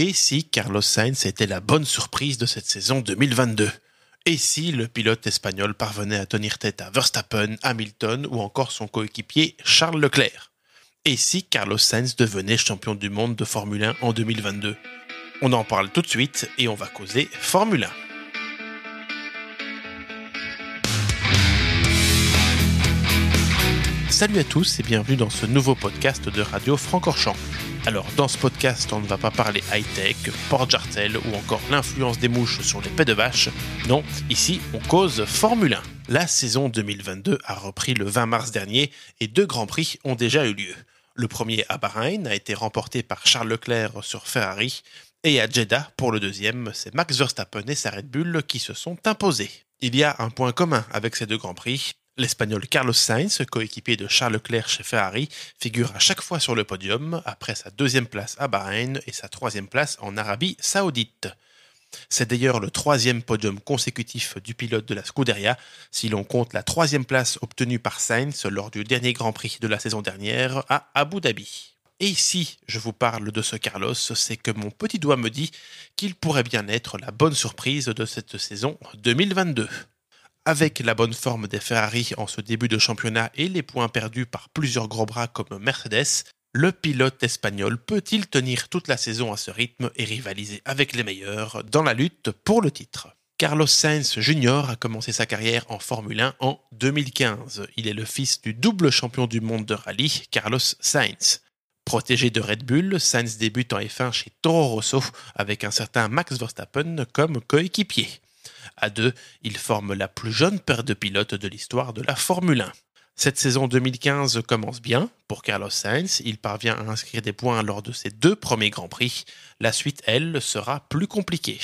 Et si Carlos Sainz était la bonne surprise de cette saison 2022 Et si le pilote espagnol parvenait à tenir tête à Verstappen, Hamilton ou encore son coéquipier Charles Leclerc? Et si Carlos Sainz devenait champion du monde de Formule 1 en 2022 On en parle tout de suite et on va causer Formule 1. Salut à tous et bienvenue dans ce nouveau podcast de Radio Francorchamps. Alors dans ce podcast, on ne va pas parler high-tech, port jartel ou encore l'influence des mouches sur les pets de vache. Non, ici on cause Formule 1. La saison 2022 a repris le 20 mars dernier et deux grands prix ont déjà eu lieu. Le premier à Bahreïn a été remporté par Charles Leclerc sur Ferrari et à Jeddah pour le deuxième, c'est Max Verstappen et sa Red Bull qui se sont imposés. Il y a un point commun avec ces deux grands prix, L'Espagnol Carlos Sainz, coéquipier de Charles Leclerc chez Ferrari, figure à chaque fois sur le podium, après sa deuxième place à Bahreïn et sa troisième place en Arabie saoudite. C'est d'ailleurs le troisième podium consécutif du pilote de la Scuderia, si l'on compte la troisième place obtenue par Sainz lors du dernier Grand Prix de la saison dernière à Abu Dhabi. Et si je vous parle de ce Carlos, c'est que mon petit doigt me dit qu'il pourrait bien être la bonne surprise de cette saison 2022. Avec la bonne forme des Ferrari en ce début de championnat et les points perdus par plusieurs gros bras comme Mercedes, le pilote espagnol peut-il tenir toute la saison à ce rythme et rivaliser avec les meilleurs dans la lutte pour le titre? Carlos Sainz Jr. a commencé sa carrière en Formule 1 en 2015. Il est le fils du double champion du monde de rallye, Carlos Sainz. Protégé de Red Bull, Sainz débute en F1 chez Toro Rosso avec un certain Max Verstappen comme coéquipier. À deux, ils forment la plus jeune paire de pilotes de l'histoire de la Formule 1. Cette saison 2015 commence bien pour Carlos Sainz. Il parvient à inscrire des points lors de ses deux premiers Grands Prix. La suite, elle, sera plus compliquée.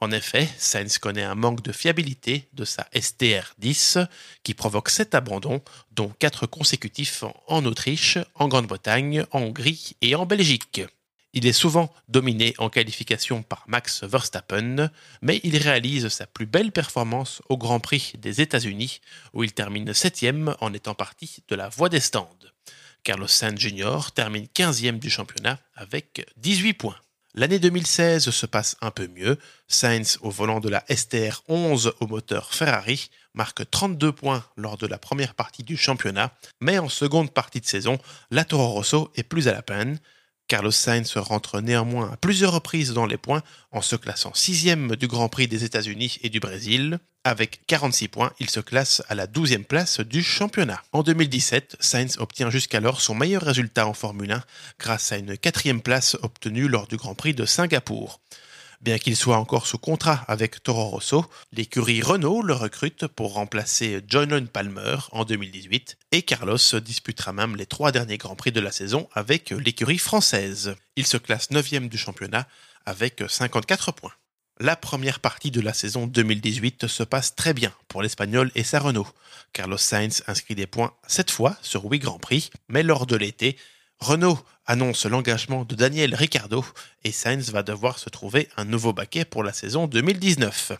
En effet, Sainz connaît un manque de fiabilité de sa STR-10 qui provoque sept abandons, dont quatre consécutifs en Autriche, en Grande-Bretagne, en Hongrie et en Belgique. Il est souvent dominé en qualification par Max Verstappen, mais il réalise sa plus belle performance au Grand Prix des États-Unis, où il termine septième en étant parti de la voie des stands. Carlos Sainz Jr. termine 15e du championnat avec 18 points. L'année 2016 se passe un peu mieux. Sainz, au volant de la STR 11 au moteur Ferrari, marque 32 points lors de la première partie du championnat, mais en seconde partie de saison, la Toro Rosso est plus à la peine. Carlos Sainz rentre néanmoins à plusieurs reprises dans les points en se classant sixième du Grand Prix des États-Unis et du Brésil. Avec 46 points, il se classe à la 12e place du championnat. En 2017, Sainz obtient jusqu'alors son meilleur résultat en Formule 1 grâce à une quatrième place obtenue lors du Grand Prix de Singapour. Bien qu'il soit encore sous contrat avec Toro Rosso, l'écurie Renault le recrute pour remplacer John Palmer en 2018 et Carlos disputera même les trois derniers Grands Prix de la saison avec l'écurie française. Il se classe 9 du championnat avec 54 points. La première partie de la saison 2018 se passe très bien pour l'Espagnol et sa Renault. Carlos Sainz inscrit des points cette fois sur 8 Grands Prix, mais lors de l'été, Renault annonce l'engagement de Daniel Ricciardo et Sainz va devoir se trouver un nouveau baquet pour la saison 2019.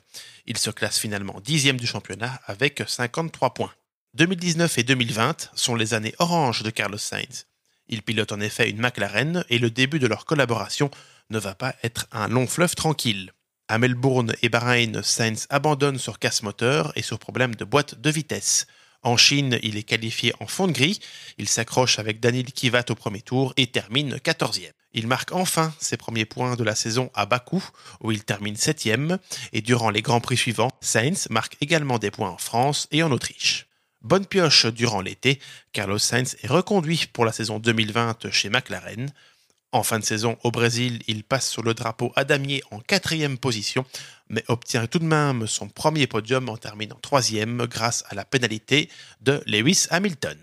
Il se classe finalement dixième du championnat avec 53 points. 2019 et 2020 sont les années oranges de Carlos Sainz. Il pilote en effet une McLaren et le début de leur collaboration ne va pas être un long fleuve tranquille. À Melbourne et Bahreïn, Sainz abandonne sur casse moteur et sur problème de boîte de vitesse. En Chine, il est qualifié en fond de gris. Il s'accroche avec Daniel Kivat au premier tour et termine 14e. Il marque enfin ses premiers points de la saison à Bakou, où il termine 7e. Et durant les grands prix suivants, Sainz marque également des points en France et en Autriche. Bonne pioche durant l'été, Carlos Sainz est reconduit pour la saison 2020 chez McLaren. En fin de saison au Brésil, il passe sur le drapeau à damier en quatrième position, mais obtient tout de même son premier podium en terminant troisième grâce à la pénalité de Lewis Hamilton.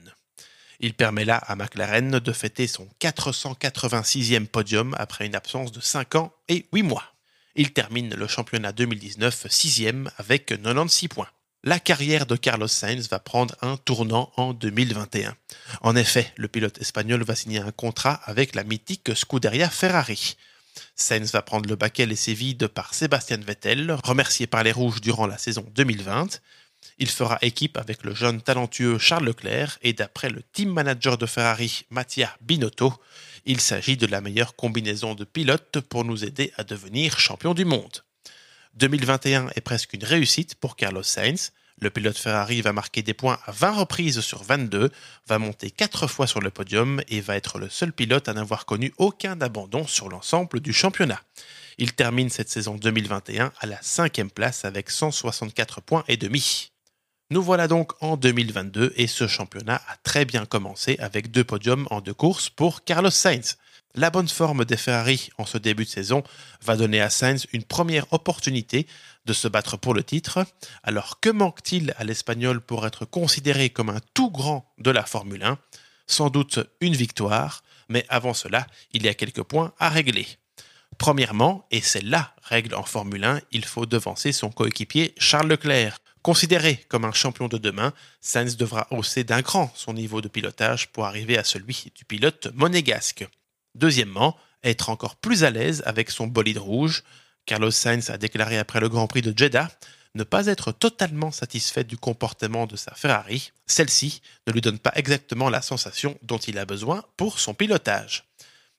Il permet là à McLaren de fêter son 486e podium après une absence de 5 ans et 8 mois. Il termine le championnat 2019 sixième avec 96 points la carrière de Carlos Sainz va prendre un tournant en 2021. En effet, le pilote espagnol va signer un contrat avec la mythique Scuderia Ferrari. Sainz va prendre le baquet laissé vide par Sébastien Vettel, remercié par les Rouges durant la saison 2020. Il fera équipe avec le jeune talentueux Charles Leclerc et d'après le team manager de Ferrari, Mattia Binotto, Il s'agit de la meilleure combinaison de pilotes pour nous aider à devenir champion du monde. 2021 est presque une réussite pour Carlos Sainz. Le pilote Ferrari va marquer des points à 20 reprises sur 22, va monter 4 fois sur le podium et va être le seul pilote à n'avoir connu aucun abandon sur l'ensemble du championnat. Il termine cette saison 2021 à la cinquième place avec 164 points et demi. Nous voilà donc en 2022 et ce championnat a très bien commencé avec deux podiums en deux courses pour Carlos Sainz. La bonne forme des Ferrari en ce début de saison va donner à Sainz une première opportunité de se battre pour le titre. Alors que manque-t-il à l'Espagnol pour être considéré comme un tout grand de la Formule 1 Sans doute une victoire, mais avant cela, il y a quelques points à régler. Premièrement, et c'est la règle en Formule 1, il faut devancer son coéquipier Charles Leclerc. Considéré comme un champion de demain, Sainz devra hausser d'un cran son niveau de pilotage pour arriver à celui du pilote monégasque. Deuxièmement, être encore plus à l'aise avec son bolide rouge. Carlos Sainz a déclaré après le Grand Prix de Jeddah ne pas être totalement satisfait du comportement de sa Ferrari. Celle-ci ne lui donne pas exactement la sensation dont il a besoin pour son pilotage.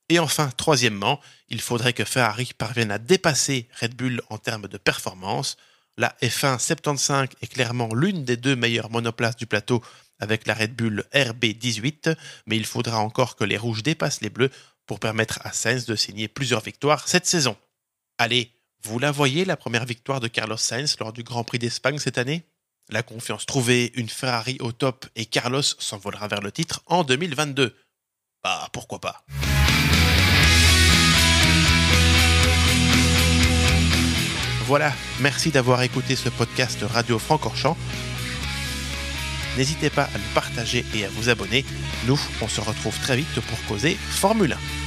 Et enfin, troisièmement, il faudrait que Ferrari parvienne à dépasser Red Bull en termes de performance. La F1 75 est clairement l'une des deux meilleures monoplaces du plateau avec la Red Bull RB18, mais il faudra encore que les rouges dépassent les bleus pour permettre à Sainz de signer plusieurs victoires cette saison. Allez, vous la voyez, la première victoire de Carlos Sainz lors du Grand Prix d'Espagne cette année? La confiance trouvée, une Ferrari au top et Carlos s'envolera vers le titre en 2022. Bah, pourquoi pas? Voilà, merci d'avoir écouté ce podcast Radio Francorchamps. N'hésitez pas à le partager et à vous abonner. Nous, on se retrouve très vite pour causer Formule 1.